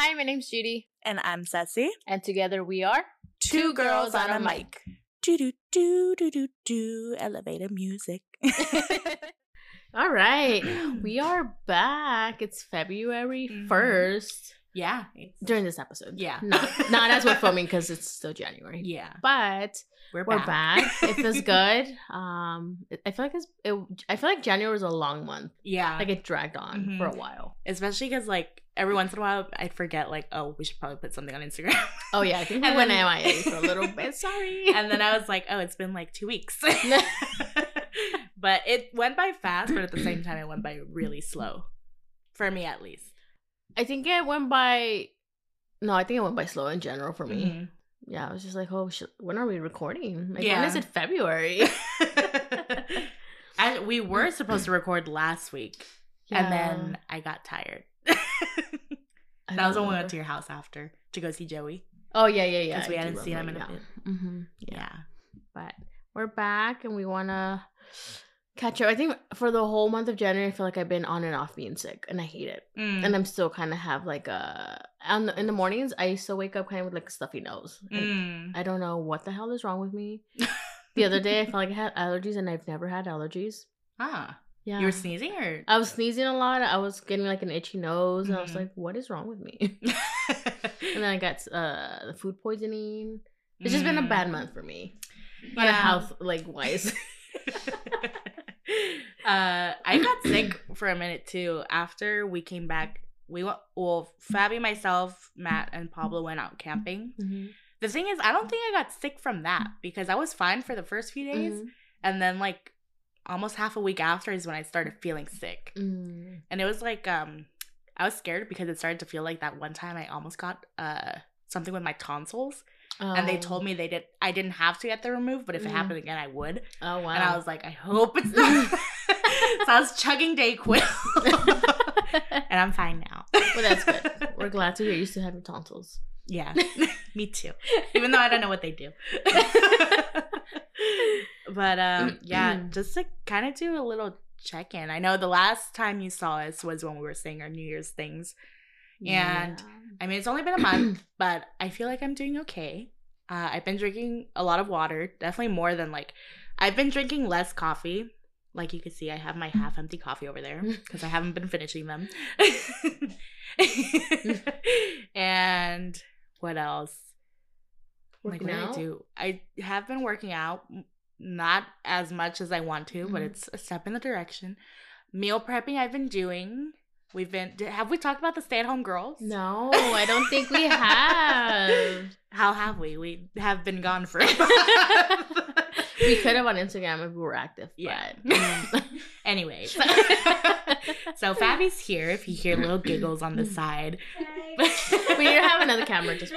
Hi, my name's Judy, And I'm Ceci. and together we are Two girls on a mic. Do do do do do do. Elevator music. All right, we are back. It's February Mhm. 1st yeah. during this episode. Yeah. Not, not as we're filming because it's still January. Yeah. But We're, we're back. back. It feels good. Um, I feel like it's. It, I feel like January was a long month. Yeah. Like it dragged on for a while. Especially because, like, every once in a while, I'd forget, like, oh, we should probably put something on Instagram. Oh yeah, I think And went MIA for a little bit. Sorry. and then I was like, oh, it's been like two weeks. but it went by fast, but at the same time, it went by really slow. For me, at least. I think it went by. No, I think it went by slow in general for me. Mhm. Yeah, I was just like, oh, sh- when are we recording? Like, Yeah. is it February? I, we were supposed to record last week, and then I got tired. I that was when we went to your house after to go see Joey. Oh yeah, yeah, yeah. 'Cause we I hadn't seen him in a bit. yeah. Mhm, yeah. Yeah. but we're back and we wanna catch up. I think for the whole month of January, I feel like I've been on and off being sick, and I hate it. Mm. And I'm still kind of have like a on the, in the mornings. I still wake up kind of with like a stuffy nose. And Mm. I don't know what the hell is wrong with me. The other day, I felt like I had allergies, and I've never had allergies. Ah, Yeah, you were sneezing or? I was sneezing a lot. I was getting like an itchy nose, and I was Mhm. like, "What is wrong with me?" and then I got uh the food poisoning. It's just been a Mm. bad month for me. Not Yeah. health like wise. uh, I got sick for a minute too. After we came back, we went. Well, Fabi, myself, Matt, and Pablo went out camping. The thing is, I don't think I got sick from that because I was fine for the first few days, Mhm. and then like almost half a week after is when I started feeling sick, Mm. and it was like um, I was scared because it started to feel like that one time I almost got uh something with my tonsils, and they Oh. told me they did I didn't have to get them removed, but if it Mm. happened again, I would. Oh wow. And I was like, I hope it's not. so I was chugging day Dayquil. and I'm fine now. well, that's good. We're glad to hear you still have your tonsils. Yeah, me too. Even though I don't know what they do. But um, yeah, just to kind of do a little check in. I know the last time you saw us was when we were saying our New Year's things. And I mean, it's only been a month, but I feel like I'm doing okay. Uh, I've been drinking a lot of water, definitely more than like, I've been drinking less coffee. Like you can see, I have my half empty coffee over there because I haven't been finishing them. and what else? Working like, what out? I do? I have been working out, not as much as I want to, but Mhm. it's a step in the direction. Meal prepping, I've been doing. We've been. Have we talked about the stay-at-home girls? No, I don't think we have. How have we? We have been gone for. we could have on Instagram if we were active. Yeah. But, mm. anyway, so, so Fabi's here. If you hear little giggles on the side, we have another camera just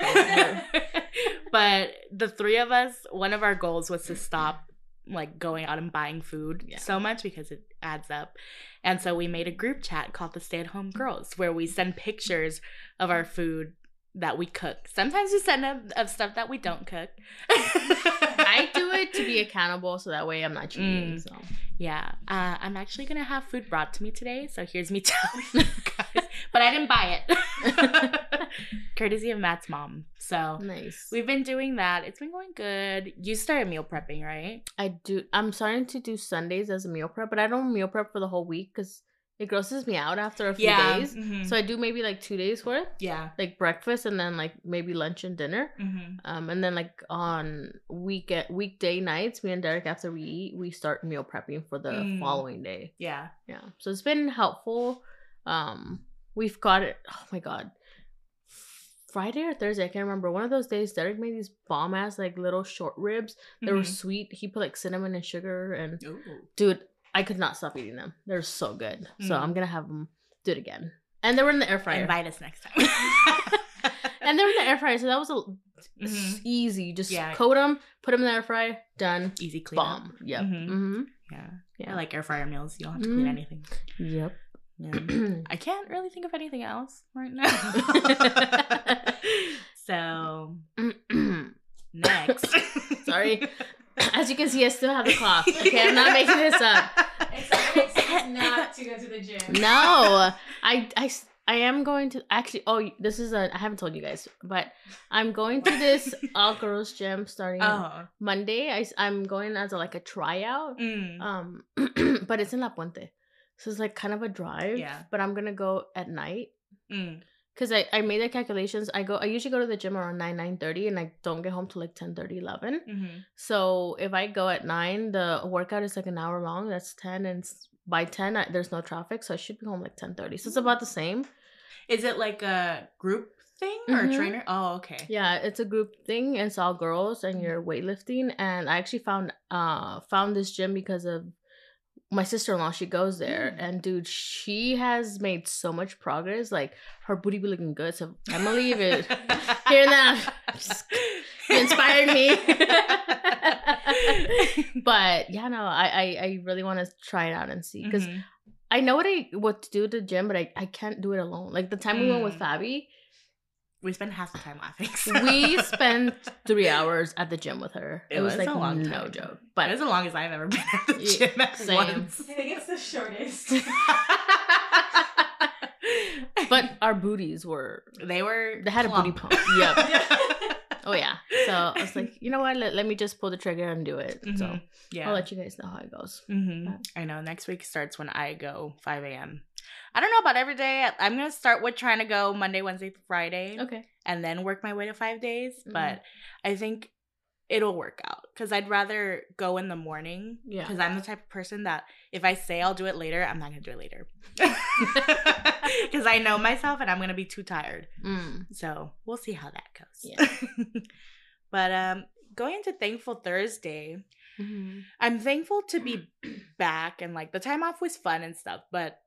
but the three of us, one of our goals was to stop like going out and buying food Yeah. so much because it adds up. And so we made a group chat called the Stay at Home Girls where we send pictures of our food that we cook. Sometimes we send of, of stuff that we don't cook. I do it to be accountable, so that way I'm not cheating. Mm. So Yeah, uh, I'm actually gonna have food brought to me today, so here's me telling you guys. But I didn't buy it, courtesy of Matt's mom. So nice. we've been doing that. It's been going good. You started meal prepping, right? I do. I'm starting to do Sundays as a meal prep, but I don't meal prep for the whole week because it grosses me out after a few days. Mhm. So I do maybe like two days worth, yeah. like breakfast and then like maybe lunch and dinner. Mm-hmm. Um, and then like on week weekday nights, me and Derek after we eat, we start meal prepping for the Mm. following day. Yeah. Yeah. So it's been helpful. Um, we've got it. Oh my god. Friday or Thursday, I can't remember. One of those days, Derek made these bomb ass like little short ribs. They were Mhm. sweet. He put like cinnamon and sugar, and Ooh. dude, I could not stop eating them. They're so good. So Mm. I'm gonna have them do it again. And they were in the air fryer. Invite us next time. and they were in the air fryer, so that was a Mhm. easy. Just Yeah. coat them, put them in the air fryer, done. Easy clean. Bomb. Yep. Mhm. Mm-hmm. Yeah. Yeah. I like air fryer meals. You don't have to clean Mm. anything. Yep. Yeah. I can't really think of anything else right now. so next. Sorry. As you can see, I still have the cough. Okay, I'm not making this up. It's not to go to the gym. No, I, I, I am going to actually. Oh, this is a. I haven't told you guys, but I'm going to this all girls gym starting Oh. Monday. I I'm going as a, like a tryout. Mm. Um, but it's in La Puente, so it's like kind of a drive. Yeah. But I'm gonna go at night Mm. Because I I made the calculations. I go. I usually go to the gym around nine nine thirty, and I don't get home till like 10, 30 11. Mm-hmm. So if I go at nine, the workout is like an hour long. That's ten, and by ten, I, there's no traffic, so I should be home like ten thirty. So it's about the same. Is it like a group thing or Mhm. a trainer? Oh, okay. Yeah, it's a group thing. It's all girls, and you're weightlifting. And I actually found uh found this gym because of my sister in law. She goes there, Mm. and dude, she has made so much progress. Like her booty be looking good. So Emily, if it, hearing that, just you inspired me. but yeah, no, I I, I really want to try it out and see because Mhm. I know what I what to do at the gym, but I, I can't do it alone. Like the time we went with Mm. Fabi, we spend half the time laughing. so- we spent three hours at the gym with her. It, It was, was like a long no time. joke. But But it's the longest I've ever been at the Yeah, gym at same. once. I think it's the shortest. but our booties were they were they had a booty plump. pump. Yep. Oh yeah. So I was like, you know what? Let, let me just pull the trigger and do it. So Mhm. yeah. I'll let you guys know how it goes. hmm I know. Next week starts when I go 5 a.m. I don't know about every day. I'm gonna start with trying to go Monday, Wednesday, Friday, Okay. and then work my way to five days. Mhm. But I think it'll work out because I'd rather go in the morning. Yeah. Because I'm the type of person that if I say I'll do it later, I'm not gonna do it later. Because I know myself and I'm gonna be too tired. Mm. So we'll see how that goes. Yeah. but um, going into Thankful Thursday, hmm I'm thankful to be back and like the time off was fun and stuff, but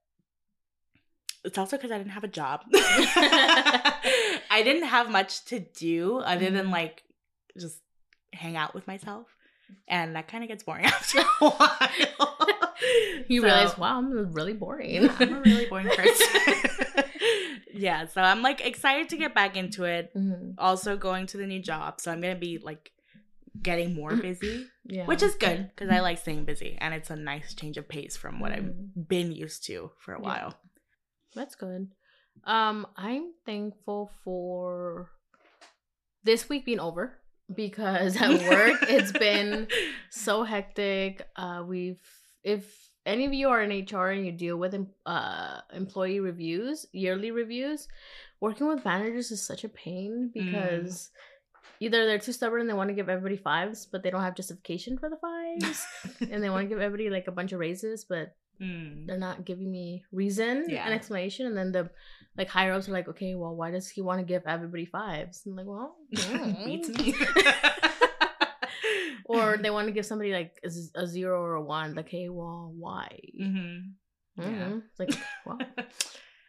it's also because I didn't have a job. I didn't have much to do other than Mhm. like just hang out with myself. And that kind of gets boring after a while. You So- realize, wow, I'm really boring. Yeah, I'm a really boring person. yeah, so I'm like excited to get back into it. Mhm. Also going to the new job, so I'm gonna be like getting more busy, Yeah. which is good because I like staying busy, and it's a nice change of pace from what I've Mhm. been used to for a while. That's good. Um, I'm thankful for this week being over because at work it's been so hectic. Uh, we've if any of you are in HR and you deal with uh employee reviews, yearly reviews, working with managers is such a pain because either they're too stubborn and they want to give everybody fives, but they don't have justification for the fives, and they want to give everybody like a bunch of raises, but Mm. they're not giving me reason Yeah. and explanation and then the like higher ups are like okay well why does he want to give everybody fives and I'm like well Beats mm. me. or they want to give somebody like a zero or a one like hey well why Mhm. Yeah. Mhm. It's like well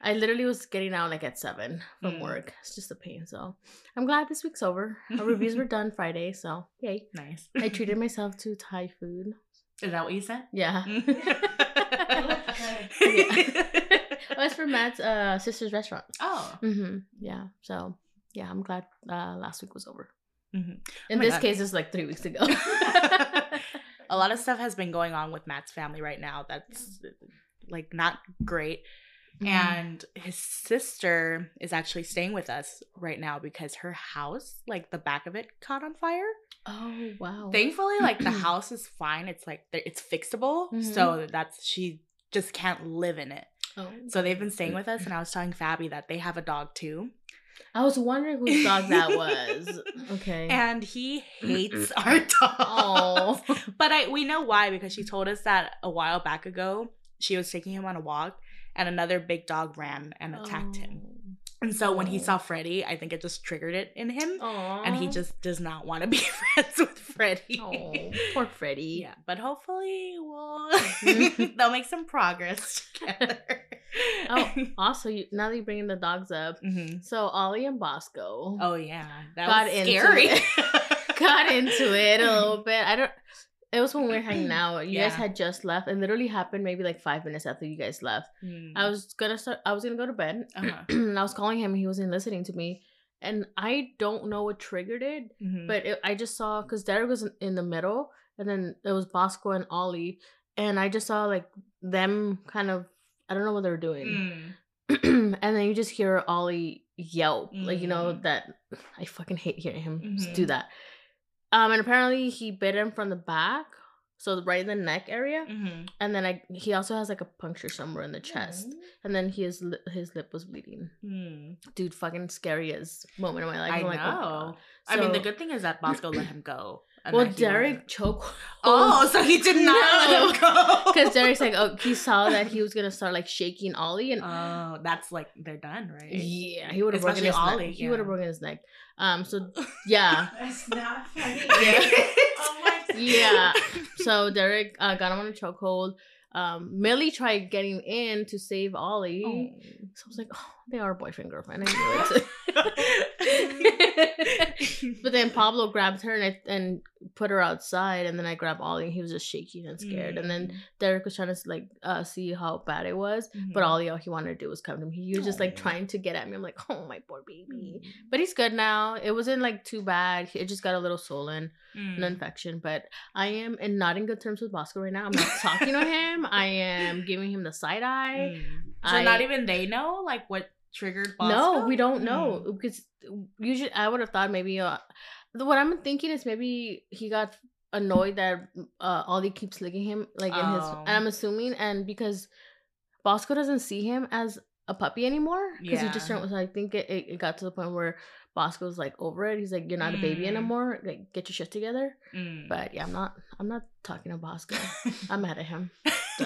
i literally was getting out like at seven from Mm. work it's just a pain so i'm glad this week's over our reviews were done friday so yay Nice. i treated myself to thai food Is that what you said? yeah oh, it's for matt's uh sister's restaurant oh. Mm-hmm. Yeah. So yeah, I'm glad uh, last week was over. Mhm. In Oh this God. case, it's like three weeks ago. a lot of stuff has been going on with Matt's family right now that's like not great. Mm-hmm. And his sister is actually staying with us right now because her house, like the back of it, caught on fire. oh wow. Thankfully, like the house is fine. It's like it's fixable, Mhm. so that's she just can't live in it. oh. So they've been staying with us, and I was telling Fabi that they have a dog too, I was wondering whose dog that was. Okay. and he hates our dog. oh. But I we know why because she told us that a while back ago she was taking him on a walk and another big dog ran and attacked him. Oh. And so when he Oh. saw Freddy, I think it just triggered it in him. Oh. And he just does not want to be friends with Freddy. Oh, poor Freddy. Yeah, but hopefully we'll they'll make some progress together. Oh, also, you, now that you're bringing the dogs up, Mhm. so Ollie and Bosco Oh yeah, that Got was into scary. it. got into it a little bit. I don't. It was when we were hanging out. You guys had just left. It literally happened maybe like five minutes after you guys left. Mm. I was gonna start. I was gonna go to bed, Uh-huh. and I was calling him. He wasn't listening to me, and I don't know what triggered it, Mhm. but it, I just saw because Derek was in, in the middle, and then there was Bosco and Ollie, and I just saw like them kind of. I don't know what they were doing, Mm. and then you just hear Ollie yelp, like you know Mm. that I fucking hate hearing him Mhm. do that. Um, and apparently he bit him from the back, so right in the neck area, Mm-hmm. and then I he also has like a puncture somewhere in the chest, and then his li- his lip was bleeding. Mm. Dude, fucking scariest moment of my life. I I'm like, oh know. I mean, the good thing is that Bosco let him go. And Well, Derek wasn't- choke. Oh, so he did not let him go. Because Derek's like, oh, he saw that he was gonna start like shaking Ollie, and Oh, that's like they're done, right? yeah, he would have broken his Ollie, neck. He would have broken his neck. Um, so yeah, That's not funny. Yeah. oh my god. yeah. So Derek uh, got him on a chokehold. Um, Millie tried getting in to save Ollie. Oh. So I was like, oh, they are boyfriend girlfriend. I knew it. but then Pablo grabbed her and, I, and put her outside, and then I grabbed Ollie, and he was just shaking and scared. And then Derek was trying to like uh, see how bad it was, but Mhm. Ollie, all he wanted to do was come to me. He was just like trying to get at me. I'm like, oh my poor baby. Mm. But he's good now. It wasn't like too bad. It just got a little swollen, Mm. an infection. But I am in not in good terms with Bosco right now. I'm not talking to him. I am giving him the side eye. Mm. So I- not even they know like what triggered Bosco. No, we don't know Mm. because usually I would have thought maybe. Uh, what I'm thinking is maybe he got annoyed that uh, Ollie keeps licking him like in his. Oh. And I'm assuming, and because Bosco doesn't see him as a puppy anymore because he just Yeah. turned. So I think it, it, it got to the point where Bosco's like over it. He's like, "You're not a baby Mm. anymore. Like, get your shit together." Mm. But yeah, I'm not. I'm not talking to Bosco. I'm mad at him. So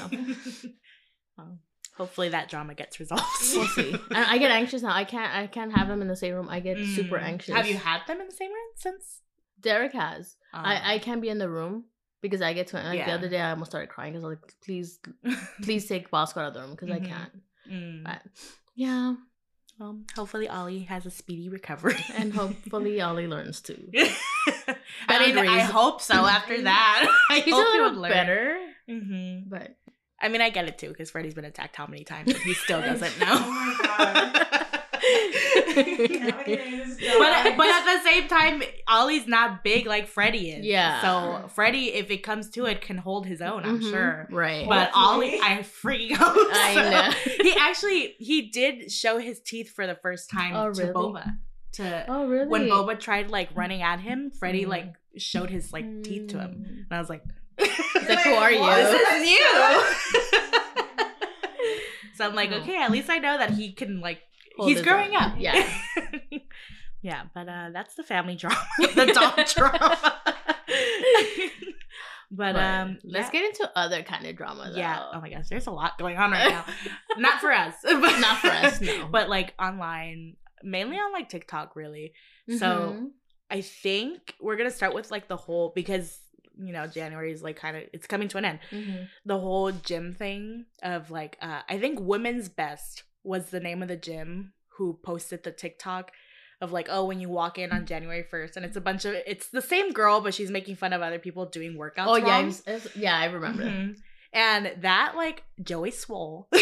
Well, hopefully that drama gets resolved. we'll see. And I get anxious now. I can't. I can't have them in the same room. I get super Mm. anxious. Have you had them in the same room since? Derek has. Um, I I can't be in the room because I get to like the other day I almost started crying because I was like, please, please take Bosco out of the room because Mhm. I can't. Mm. But yeah, Well, hopefully Ollie has a speedy recovery. and hopefully Ollie learns too. I mean, I hope so. After that, I He's hope a he little would learn. better, hmm but I mean, I get it too because Freddie's been attacked how many times? and He still doesn't know. Oh my god. But but at the same time, Ollie's not big like Freddie is. Yeah. So Freddie, if it comes to it, can hold his own. I'm Mhm, sure. right. But Hopefully. Ollie, I freak out. I know. he actually he did show his teeth for the first time Oh, to really? Boba. To oh really? when Boba tried like running at him, Freddie Mm. like showed his like teeth to him, Mm. and I was like, like, who are you? This is you. so I'm like, Oh. okay, at least I know that he can like Hold he's growing own. up. Yeah. yeah, but uh that's the family drama, the dog drama. but, But um, let's yeah. get into other kind of drama. Though. Yeah. Oh my gosh, there's a lot going on right now. Not for us, but Not for us, no. But like online, mainly on like TikTok, really. So Mhm. I think we're gonna start with like the whole because you know January is like kind of it's coming to an end. Mhm. The whole gym thing of like uh I think Women's Best was the name of the gym who posted the TikTok of like oh when you walk in on January first and it's a bunch of it's the same girl but she's making fun of other people doing workouts. Oh yeah, wrong. it's- it's- yeah, I remember. Mhm. And that like Joey Swole.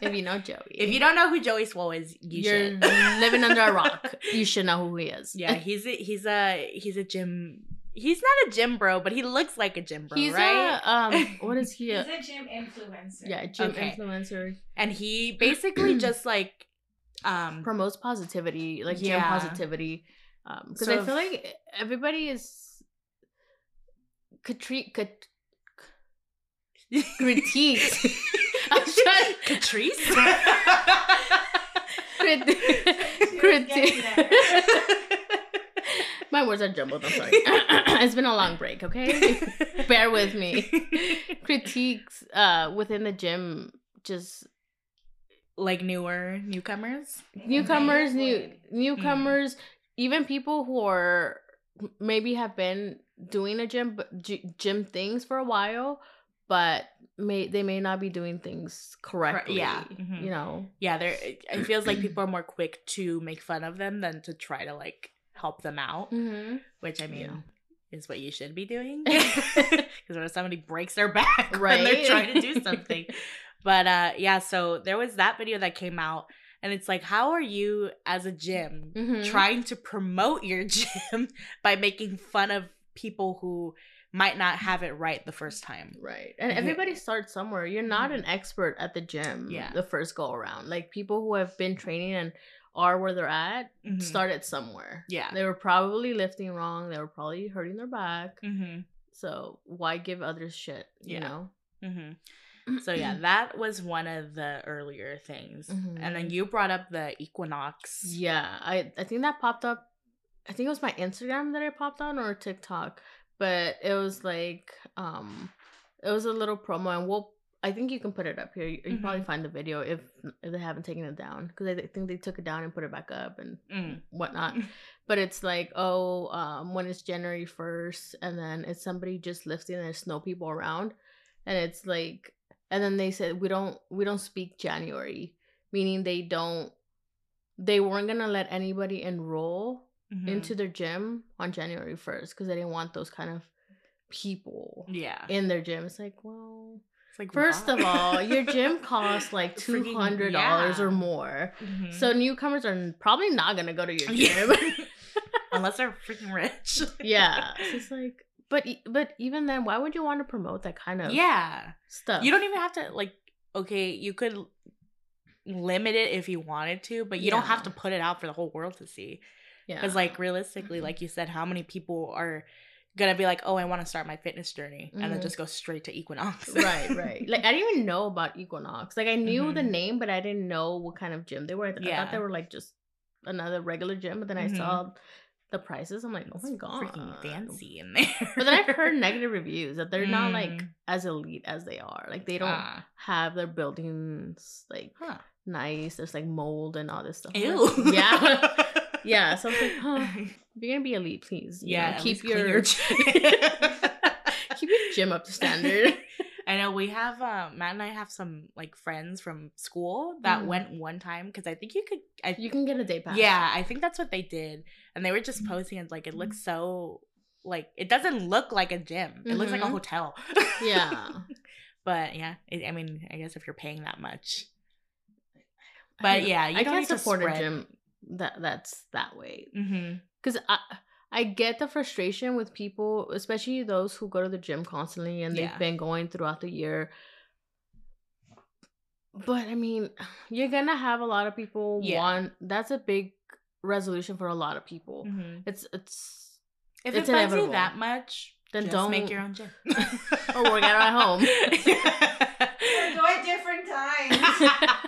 If you know Joey, if you don't know who Joey Swole is, you you're should. living under a rock. You should know who he is. yeah, he's a, he's a he's a gym. He's not a gym bro, but he looks like a gym bro, he's right? a um. What is he? He's A, a gym influencer. yeah, gym Okay. influencer and he basically just like um promotes positivity, like gym positivity. Um, because So I feel like everybody is could treat could critiqued. I was trying Catrice. crit- She was criti- getting there. My words are jumbled. I'm sorry. it's been a long break. Okay, bear with me. Critiques uh within the gym, just like newer newcomers. newcomers, new Amazing. newcomers, even people who are maybe have been doing a gym gym things for a while, but may they may not be doing things correctly. yeah, mhm. you know. Yeah, there. It feels like people are more quick to make fun of them than to try to like help them out. Mm-hmm. which I mean Yeah. is what you should be doing. Because when somebody breaks their back when they're trying to do something. but uh yeah, so there was that video that came out and it's like how are you as a gym Mhm. trying to promote your gym by making fun of people who might not have it right the first time. Right. And everybody starts somewhere. You're not an expert at the gym Yeah. the first go around. Like people who have been training and are where they're at Mhm. started somewhere. Yeah. They were probably lifting wrong. They were probably hurting their back. Mm-hmm. So why give others shit? You Yeah. know? Mm-hmm. So yeah, that was one of the earlier things. And then Mhm. you brought up the equinox. Yeah. I, I think that popped up. I think it was my Instagram that I popped on or TikTok. But it was like um it was a little promo and we'll I think you can put it up here. You, you Mm-hmm. probably find the video if if they haven't taken it down because I think they took it down and put it back up and Mm. whatnot. but it's like oh, um, when it's January first, and then it's somebody just lifting and there's snow people around, and it's like, and then they said we don't we don't speak January, meaning they don't they weren't gonna let anybody enroll Mhm. into their gym on January first because they didn't want those kind of people yeah. in their gym. It's like well. Like First of all, your gym costs like two hundred dollars yeah. or more. Mhm. So newcomers are probably not gonna go to your gym. unless they're freaking rich. yeah, it's like, but but even then, why would you want to promote that kind of yeah. stuff? You don't even have to like. Okay, you could limit it if you wanted to, but you don't have to put it out for the whole world to see. yeah, Because like realistically, like you said, how many people are gonna be like, "Oh, I want to start my fitness journey," and then Mhm. just go straight to Equinox. right, right. Like I didn't even know about Equinox. Like I knew the Mhm. name, but I didn't know what kind of gym they were. I, Yeah. thought they were like just another regular gym. But then I saw the prices. I'm like, oh my god, freaking fancy in there. But then I've heard negative reviews that they're not like Mm. as elite as they are. Like they don't Ah. have their buildings like Huh. nice. There's like mold and all this stuff. Ew. like, yeah. Yeah, so I was like, huh, if you're gonna be elite, please. you Yeah. know, keep clean your keep your gym up to standard. I know we have uh, Matt and I have some like friends from school that Mhm. went one time because I think you could. I You can get a day pass. yeah, I think that's what they did, and they were just posting it like it looks so like it doesn't look like a gym. It looks like a hotel. Yeah. but yeah, it, I mean, I guess if you're paying that much, but yeah, you I don't can't need to support a gym that that's that way Mm-hmm. because I I get the frustration with people, especially those who go to the gym constantly and they've Yeah. been going throughout the year. But I mean, you're gonna have a lot of people Yeah. want. That's a big resolution for a lot of people. Mm-hmm. It's it's If It's it bugs you that much, Then just don't- make your own gym Or work out at home. Or go at different times.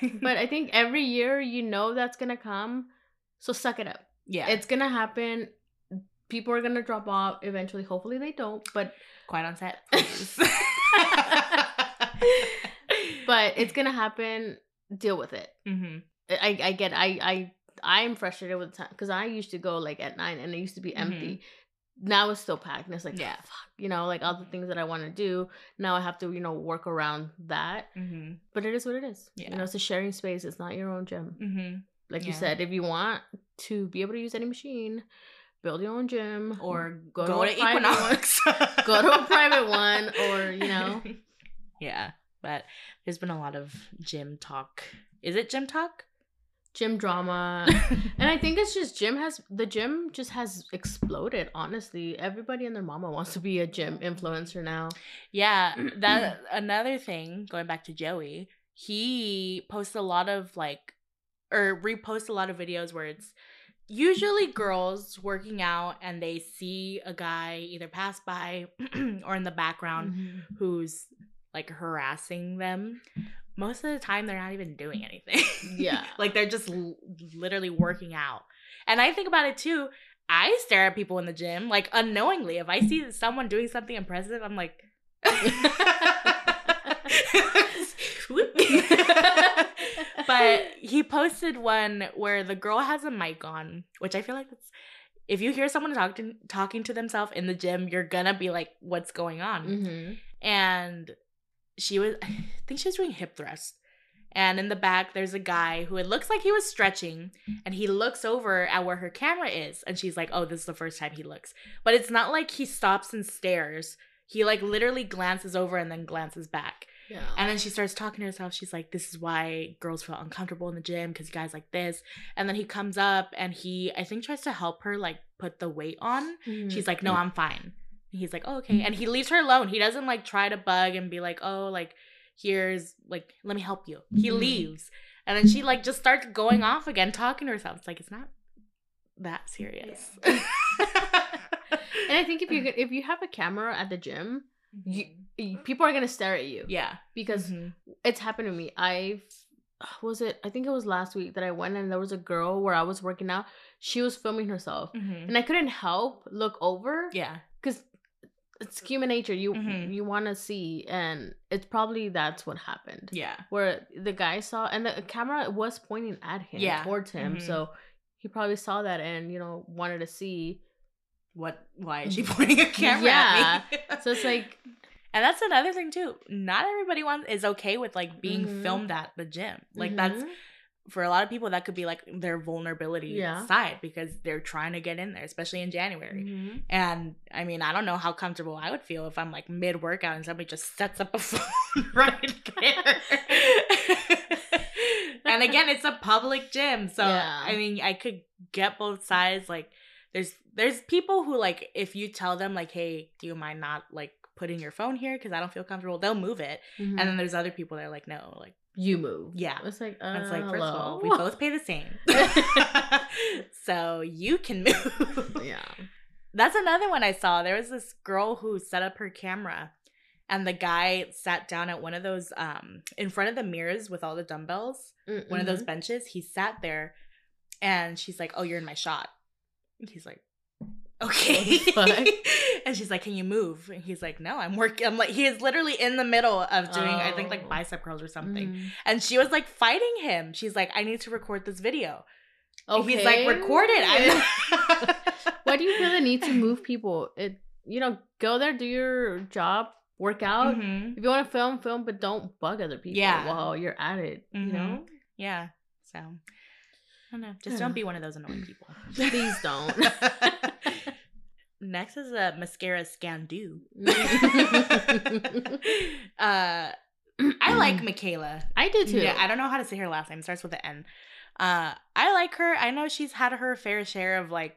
but I think every year you know that's gonna come, so suck it up. yeah, It's gonna happen. People are gonna drop off eventually. Hopefully they don't, but quite on set. but it's gonna happen. Deal with it. hmm I I get I I I'm frustrated with the time because I used to go like at nine and it used to be empty. Now it's still packed and it's like Mm-hmm. Yeah. yeah, fuck, you know, like all the things that I want to do. Now I have to you know work around that. hmm But it is what it is. Yeah. You know, it's a sharing space. It's not your own gym. hmm Like you said, if you want to be able to use any machine, build your own gym Or Go go, to to, Equinox. go to a private one or you know Yeah, but there's been a lot of gym talk. Is it gym talk? Gym drama. And I think it's just gym has the gym just has exploded. Honestly, everybody and their mama wants to be a gym influencer now. Yeah, that another thing. Going back to Joey, he posts a lot of like, or reposts a lot of videos where it's usually girls working out and they see a guy either pass by or in the background mm-hmm. who's like harassing them. Most of the time, they're not even doing anything. Yeah. like they're just l- literally working out. And I think about it too. I stare at people in the gym, like unknowingly. If I see someone doing something impressive, I'm like, but he posted one where the girl has a mic on, which I feel like it's if you hear someone talking talking to themselves in the gym, you're gonna be like, "What's going on?" hmm and she was I think she was doing hip thrust. And in the back there's a guy who it looks like he was stretching and he looks over at where her camera is and she's like, "Oh, this is the first time he looks." But it's not like he stops and stares. He like literally glances over and then glances back. Yeah. And then she starts talking to herself. She's like, "This is why girls feel uncomfortable in the gym because guys like this." And then he comes up and he, I think, tries to help her like put the weight on. Mm-hmm. She's like, "No, I'm fine." He's like, "Oh, okay." And he leaves her alone. He doesn't like try to bug and be like, "Oh, like here's like let me help you." He mm-hmm. leaves, and then she like just starts going off again, talking to herself. It's like it's not that serious. Yeah. and I think if you if you have a camera at the gym you, mm-hmm. people are gonna stare at you. Yeah, because mm-hmm. it's happened to me. I've was it I think it was last week that I went and there was a girl where I was working out. She was filming herself, mm-hmm. and I couldn't help look over. Yeah, because it's human nature. You mm-hmm. you want to see, and it's probably that's what happened. Yeah, where the guy saw, and the camera was pointing at him, yeah. towards him. Mm-hmm. So he probably saw that and you know wanted to see what why is she pointing a camera yeah. at me? so it's like and that's another thing too. Not everybody wants is okay with like being mm-hmm. filmed at the gym. Like mm-hmm. that's for a lot of people that could be like their vulnerability yeah. side because they're trying to get in there, especially in January. Mm-hmm. And I mean, I don't know how comfortable I would feel if I'm like mid workout and somebody just sets up a phone right there. and again, it's a public gym, so yeah. I mean, I could get both sides. Like, there's there's people who like if you tell them like, hey, do you mind not like putting your phone here because I don't feel comfortable, they'll move it. Mm-hmm. And then there's other people that are like, no, like you move. Yeah. It's like, uh, it's like, first hello? of all, we both pay the same. so you can move. Yeah. That's another one I saw. There was this girl who set up her camera and the guy sat down at one of those um in front of the mirrors with all the dumbbells, mm-hmm. one of those benches. He sat there and she's like, "Oh, you're in my shot." He's like, okay. and she's like, can you move? And he's like, no, I'm working. I'm like, he is literally in the middle of doing, oh. I think like oh. bicep curls or something. Mm. And she was like fighting him. She's like, I need to record this video. Okay. he's like, record it. Why do you feel the need to move people? It, you know, go there, do your job, work out. Mm-hmm. If you want to film, film, but don't bug other people yeah. while you're at it. Mm-hmm. You know? Yeah. So I don't know. Just don't be one of those annoying people. Please don't. Next is a mascara Scandu. uh, I like Mikayla. I do too. Yeah, I don't know how to say her last name. It starts with an N. Uh, I like her. I know she's had her fair share of like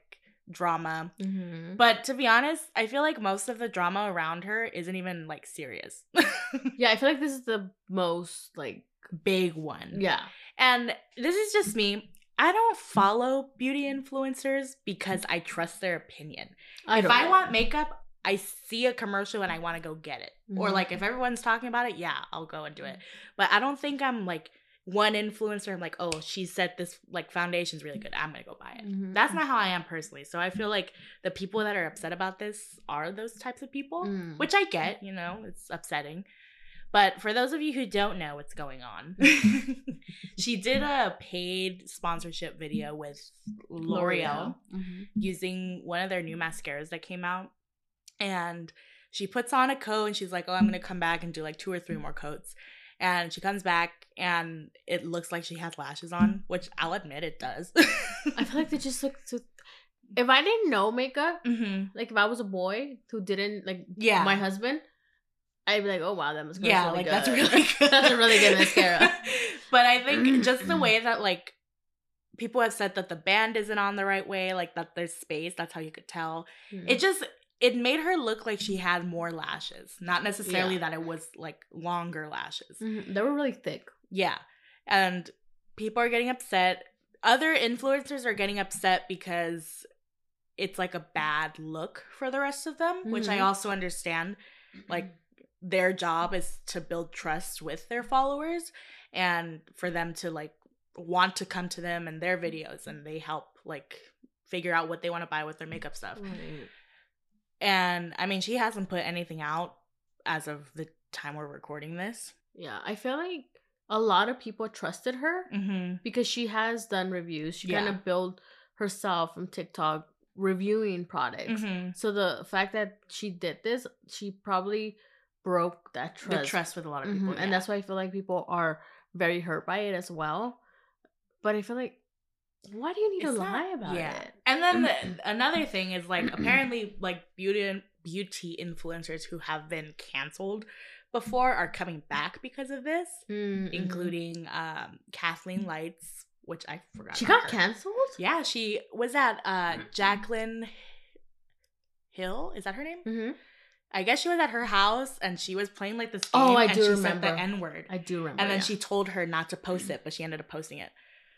drama, mm-hmm. but to be honest, I feel like most of the drama around her isn't even like serious. yeah, I feel like this is the most like big one. Yeah. And this is just me. I don't follow beauty influencers because I trust their opinion. I if I know. want makeup, I see a commercial and I want to go get it. Mm-hmm. Or like if everyone's talking about it, yeah, I'll go and do it. But I don't think I'm like one influencer. I'm like, oh, she said this like foundation's really good. I'm gonna go buy it. Mm-hmm. That's not how I am personally. So I feel like the people that are upset about this are those types of people, mm. which I get. You know, it's upsetting. But for those of you who don't know what's going on, she did a paid sponsorship video with L'Oreal mm-hmm. using one of their new mascaras that came out. And she puts on a coat and she's like, Oh, I'm going to come back and do like two or three more coats. And she comes back and it looks like she has lashes on, which I'll admit it does. I feel like they just look so if I didn't know makeup, mm-hmm. like if I was a boy who didn't like yeah. my husband, I'd be like, oh wow, that mascara. Yeah, really like good. that's really good. that's a really good mascara. but I think just the way that like people have said that the band isn't on the right way, like that there's space. That's how you could tell. Mm-hmm. It just it made her look like she had more lashes, not necessarily yeah. that it was like longer lashes. Mm-hmm. They were really thick. Yeah, and people are getting upset. Other influencers are getting upset because it's like a bad look for the rest of them, mm-hmm. which I mm-hmm. also understand. Like their job is to build trust with their followers and for them to like want to come to them and their videos and they help like figure out what they want to buy with their makeup stuff. Right. And I mean, she hasn't put anything out as of the time we're recording this. Yeah, I feel like a lot of people trusted her mm-hmm. because she has done reviews. She yeah. kind of built herself from TikTok reviewing products. Mm-hmm. So the fact that she did this, she probably broke that trust. The trust with a lot of people. Mm-hmm. Yeah. And that's why I feel like people are very hurt by it as well. But I feel like why do you need it's to not, lie about yeah. it? And then the, another thing is like apparently like beauty beauty influencers who have been canceled before are coming back because of this, Mm, mhm. including um, Kathleen Lights, which I forgot. She got her. canceled. Yeah, she was at uh, Jacqueline Hill. Is that her name? hmm I guess she was at her house and she was playing like this game. Oh, I and do she remember. said the N word. I do remember. And then yeah. she told her not to post it, but she ended up posting it.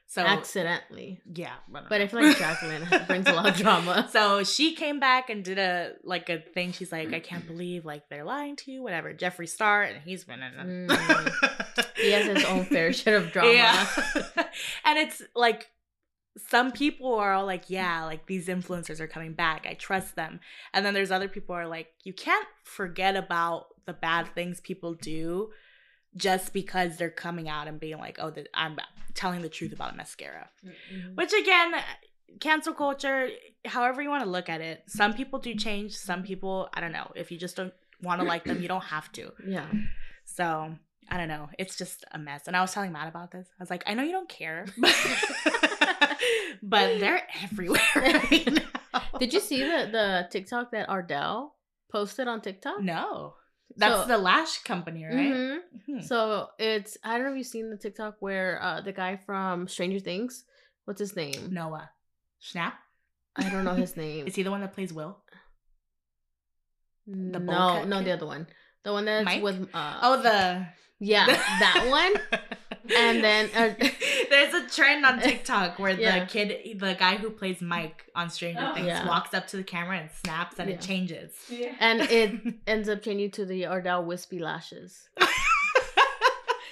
So accidentally. yeah, But I feel like Jacqueline brings a lot of drama. So she came back and did a like a thing. She's like, I can't believe like they're lying to you, whatever. Jeffree Star, and he's been in it. Mm. He has his own fair share of drama. Yeah. and it's like some people are all like, yeah, like these influencers are coming back. I trust them. And then there's other people who are like, you can't forget about the bad things people do just because they're coming out and being like, oh, I'm telling the truth about mascara. Mhm. Which again, cancel culture, however you want to look at it, some people do change. Some people, I don't know. If you just don't want to like them, you don't have to. Yeah. So I don't know. It's just a mess. And I was telling Matt about this. I was like, I know you don't care, but they're everywhere right now. Did you see the the TikTok that Ardell posted on TikTok? No. That's So- the lash company, right? Mhm. Mhm. So it's I don't know if you've seen the TikTok where uh the guy from Stranger Things, what's his name? Noah. Schnapp? I don't know his name. Is he the one that plays Will? the no, no, kid? the other one. The one that's Mike? with uh Oh, the. yeah, that one. And then uh, there's a trend on TikTok where Yeah. the kid, the guy who plays Mike on Stranger Oh. Things, Yeah. walks up to the camera and snaps, and Yeah. it changes. Yeah. and it ends up changing to the Ardell wispy lashes.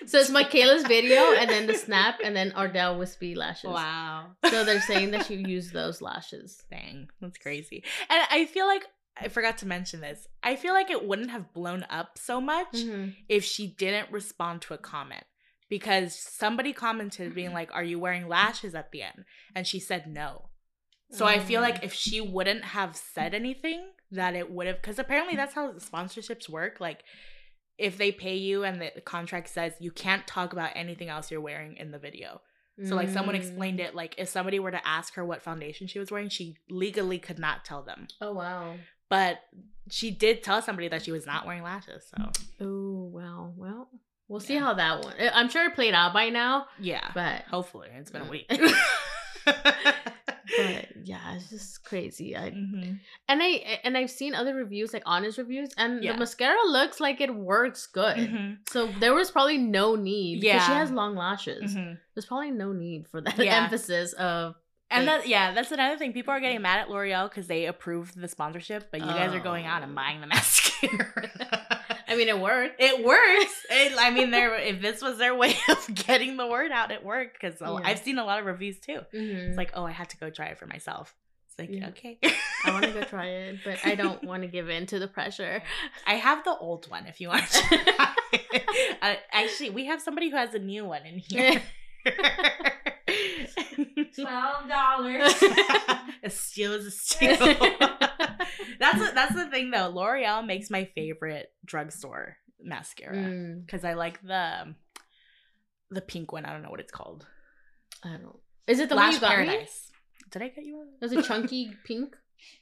So it's Mikayla's video and then the snap and then Ardell wispy lashes. wow. So they're saying that she used those lashes. Dang, that's crazy. And I feel like I forgot to mention this. I feel like it wouldn't have blown up so much Mhm. if she didn't respond to a comment. Because somebody commented being like, Are you wearing lashes at the end? And she said no. So I feel like Mm. if she wouldn't have said anything, that it would have because apparently that's how sponsorships work. Like if they pay you and the contract says you can't talk about anything else you're wearing in the video. So like someone Mm. explained it like if somebody were to ask her what foundation she was wearing, she legally could not tell them. Oh wow. But she did tell somebody that she was not wearing lashes. So Oh wow. Well, we'll see Yeah. how that one. I'm sure it played out by now, yeah. but Hopefully. It's been a week. but yeah, it's just crazy. I Mhm. and I and I've seen other reviews, like honest reviews, and Yeah. the mascara looks like it works good. Mhm. So there was probably no need. Yeah, she has long lashes. Mhm. There's probably no need for that Yeah. emphasis of. And that yeah, that's another thing. People are getting mad at L'Oreal because they approved the sponsorship, but you guys are going out and Oh. buying the mascara. I mean, it worked. it works. It, I mean, there. If this was their way of getting the word out, it worked. Because Yeah. I've seen a lot of reviews too. Mhm. It's like, oh, I had to go try it for myself. It's like, Yeah. okay. I want to go try it, but I don't want to give in to the pressure. I have the old one if you want to try it. uh, actually, we have somebody who has a new one in here. Twelve dollars. a steal is a steal. that's a, that's the thing though. L'Oreal makes my favorite drugstore mascara Mm, because I like the the pink one. I don't know what it's called. I don't. Is it the one Lash you got me? Paradise. Did I get you one? Is it chunky pink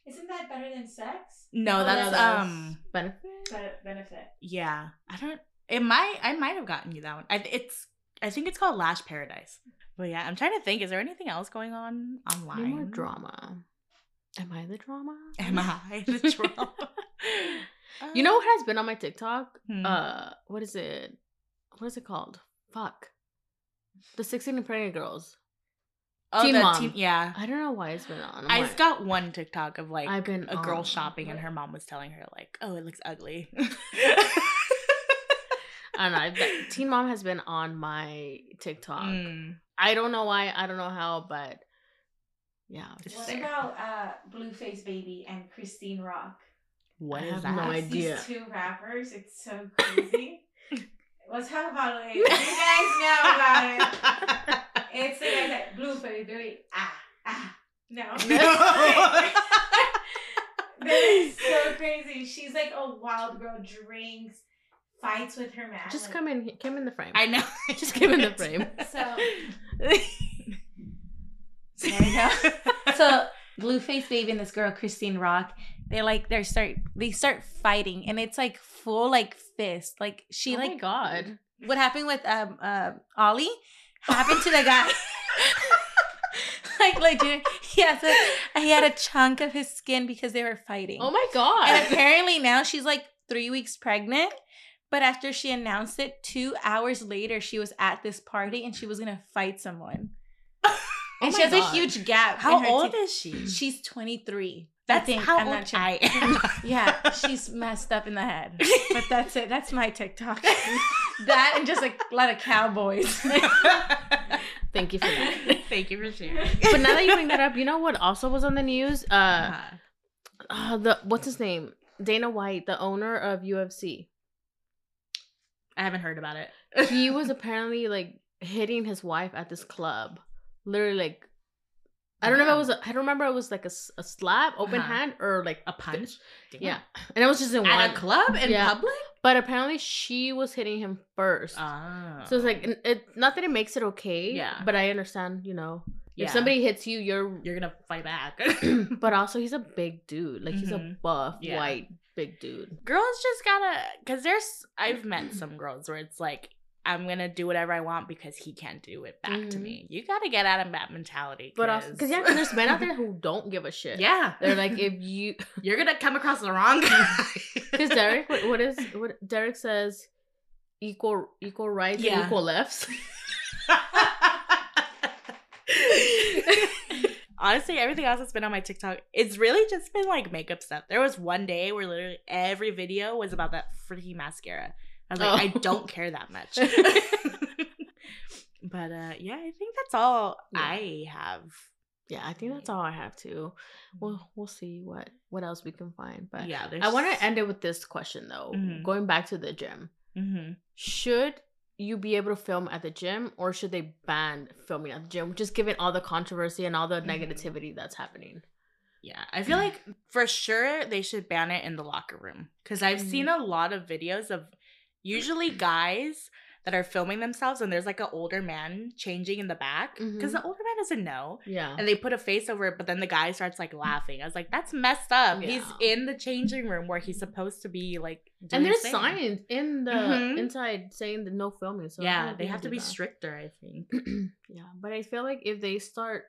Isn't that better than sex? No, Oh, that's no, um benefit? Benefit. yeah. I don't. It might. I might have gotten you that one. I, it's. I think it's called Lash Paradise. But yeah, I'm trying to think. Is there anything else going on online? More drama? Am I the drama? Am I the drama? You know what has been on my TikTok? Hmm. Uh, what is it? What is it called? Fuck. The 16 and pregnant girls. oh, Teen Mom. teen- yeah. I don't know why it's been on. I'm I like, got one TikTok of like I've been a girl shopping and her mom was telling her like, "Oh, it looks ugly." I don't know. I've- Teen Mom has been on my TikTok. Mm. I don't know why. I don't know how, but yeah. What there. about uh, Blueface Baby and Chrisean Rock? What I is have that? no idea. These two rappers. It's so crazy. Let's talk about it. You guys know about it. It's the guy that Blueface Baby. Ah ah. No. That is so crazy. She's like a wild girl. Drinks, fights with her man. Just like- come in. Come in the frame. I know. Just come in the frame. So there you go. so Blueface Baby and this girl Chrisean Rock, they like they start they start fighting and it's like full like fist. Like she oh like my god. what happened with um uh Ollie happened to the guy. like legit, he has a he had a chunk of his skin because they were fighting. Oh my god. And apparently now she's like three weeks pregnant. But after she announced it, two hours later, she was at this party and she was gonna fight someone. And she has God. a huge gap. How in her old is she? She's 23. That's I think. how I'm old not sure. I am. Yeah, she's messed up in the head. But that's it. That's my TikTok. that and just like a lot of cowboys. Thank you for that. Thank you for sharing. but now that you bring that up, you know what also was on the news? Uh, Uh-huh. uh the what's his name? Dana White, the owner of UFC. I haven't heard about it. He was apparently like hitting his wife at this club. Literally like I don't know if it was a, I don't remember it was like a, a slap, open Uh-huh. hand or like a punch. Damn. Yeah. And it was just in At one a club in Yeah. public. But apparently she was hitting him first. Oh. So it's like it not that it makes it okay. Yeah. But I understand, you know. Yeah. If somebody hits you, you're you're gonna fight back. but also he's a big dude. Like he's a Mhm. buff, Yeah. white, big dude. girls just gotta because there's I've met some girls where it's like I'm gonna do whatever I want because he can't do it back to Mhm. me. You gotta get out of that mentality. But also, because yeah, 'cause there's men out there who don't give a shit. yeah, They're like, if you, you're gonna come across the wrong guy. because Derek, what, is what Derek says, equal equal rights Yeah. and equal lefts. Honestly, everything else that's been on my TikTok, it's really just been like makeup stuff. There was one day where literally every video was about that freaking mascara. I was like, I Oh. don't care that much. but uh yeah, I think that's all Yeah. I have. Yeah, I think that's all I have to. Well, we'll see what what else we can find. But yeah, I want to end it with this question though. Mhm. Going back to the gym, hmm should you be able to film at the gym, or should they ban filming at the gym? Just given all the controversy and all the Mhm. negativity that's happening. Yeah, I feel like for sure they should ban it in the locker room because I've Mhm. seen a lot of videos of usually guys that are filming themselves and there's like an older man changing in the back because Mhm. the older man doesn't know Yeah. and they put a face over it, but then the guy starts like laughing. I was like, that's messed up. He's in the changing room where he's supposed to be like, doing and there's thing. signs in the Mhm. inside saying that no filming. So yeah, they have to be that. stricter. I think. yeah, but I feel like if they start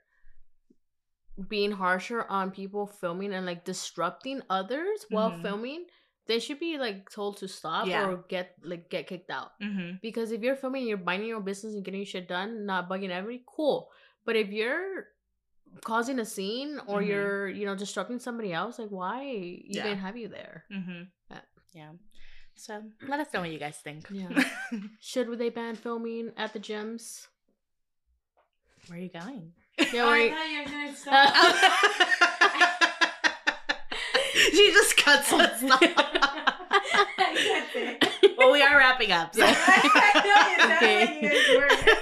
being harsher on people filming and like disrupting others while Mhm. filming, they should be like told to stop Yeah. or get like get kicked out. Mm-hmm. Because if you're filming, and you're minding your own business and getting shit done, not bugging everybody, cool. But if you're causing a scene or Mhm. you're you know disrupting somebody else, like why you Yeah. even have you there? Mm-hmm. Yeah. Yeah. So let us know what you guys think. Yeah. Should they ban filming at the gyms? Where are you going? Yeah, Oh, I wait. thought you were gonna stop. she just cuts us off. That's it. well, we are wrapping up. So. I know, it sounded like you guys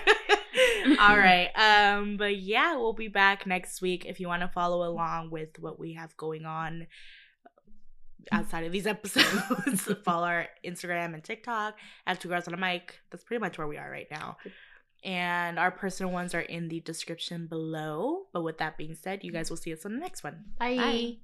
were. All right. Um, but yeah, we'll be back next week if you want to follow along with what we have going on outside of these episodes. follow our Instagram and TikTok at Two Girls on a Mic. That's pretty much where we are right now. And our personal ones are in the description below. But with that being said, you guys will see us on the next one. Bye. Bye.